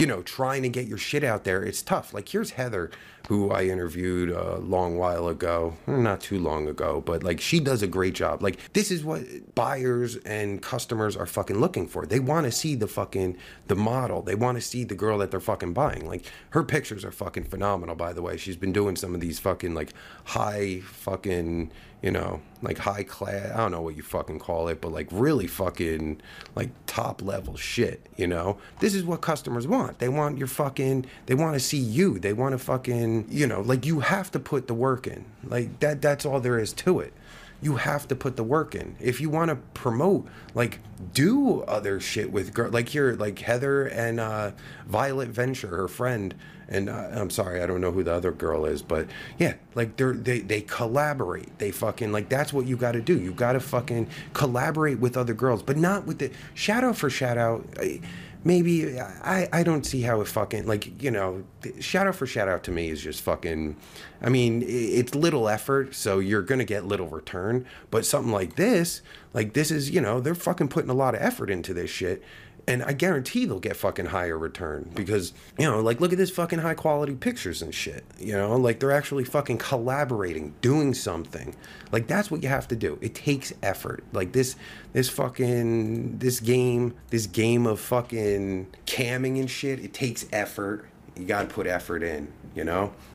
you know, trying to get your shit out there, it's tough. Like here's Heather, who I interviewed a long while ago, not too long ago, but like she does a great job. Like this is what buyers and customers are fucking looking for. They want to see the fucking the model. They want to see the girl that they're fucking buying. Like her pictures are fucking phenomenal. By the way, she's been doing some of these fucking like high fucking you know, like high class, I don't know what you fucking call it, but like really fucking like top level shit, you know? This is what customers want. They want your fucking, they want to see you. They want to fucking, you know, like you have to put the work in. Like that, that's all there is to it. You have to put the work in. If you want to promote, like, do other shit with girl, like here, like Heather and uh, Violet Venture, her friend, and uh, I'm sorry, I don't know who the other girl is, but yeah, like they're they they collaborate. They fucking like that's what you got to do. You got to fucking collaborate with other girls, but not with the shout out for shout out. I, maybe I, I don't see how it fucking like you know shout out for shout out to me is just fucking i mean it's little effort so you're gonna get little return but something like this like this is you know they're fucking putting a lot of effort into this shit and I guarantee they'll get fucking higher return because you know, like look at this fucking high quality pictures and shit. You know, like they're actually fucking collaborating, doing something. Like that's what you have to do. It takes effort. Like this, this fucking this game, this game of fucking camming and shit. It takes effort. You got to put effort in. You know,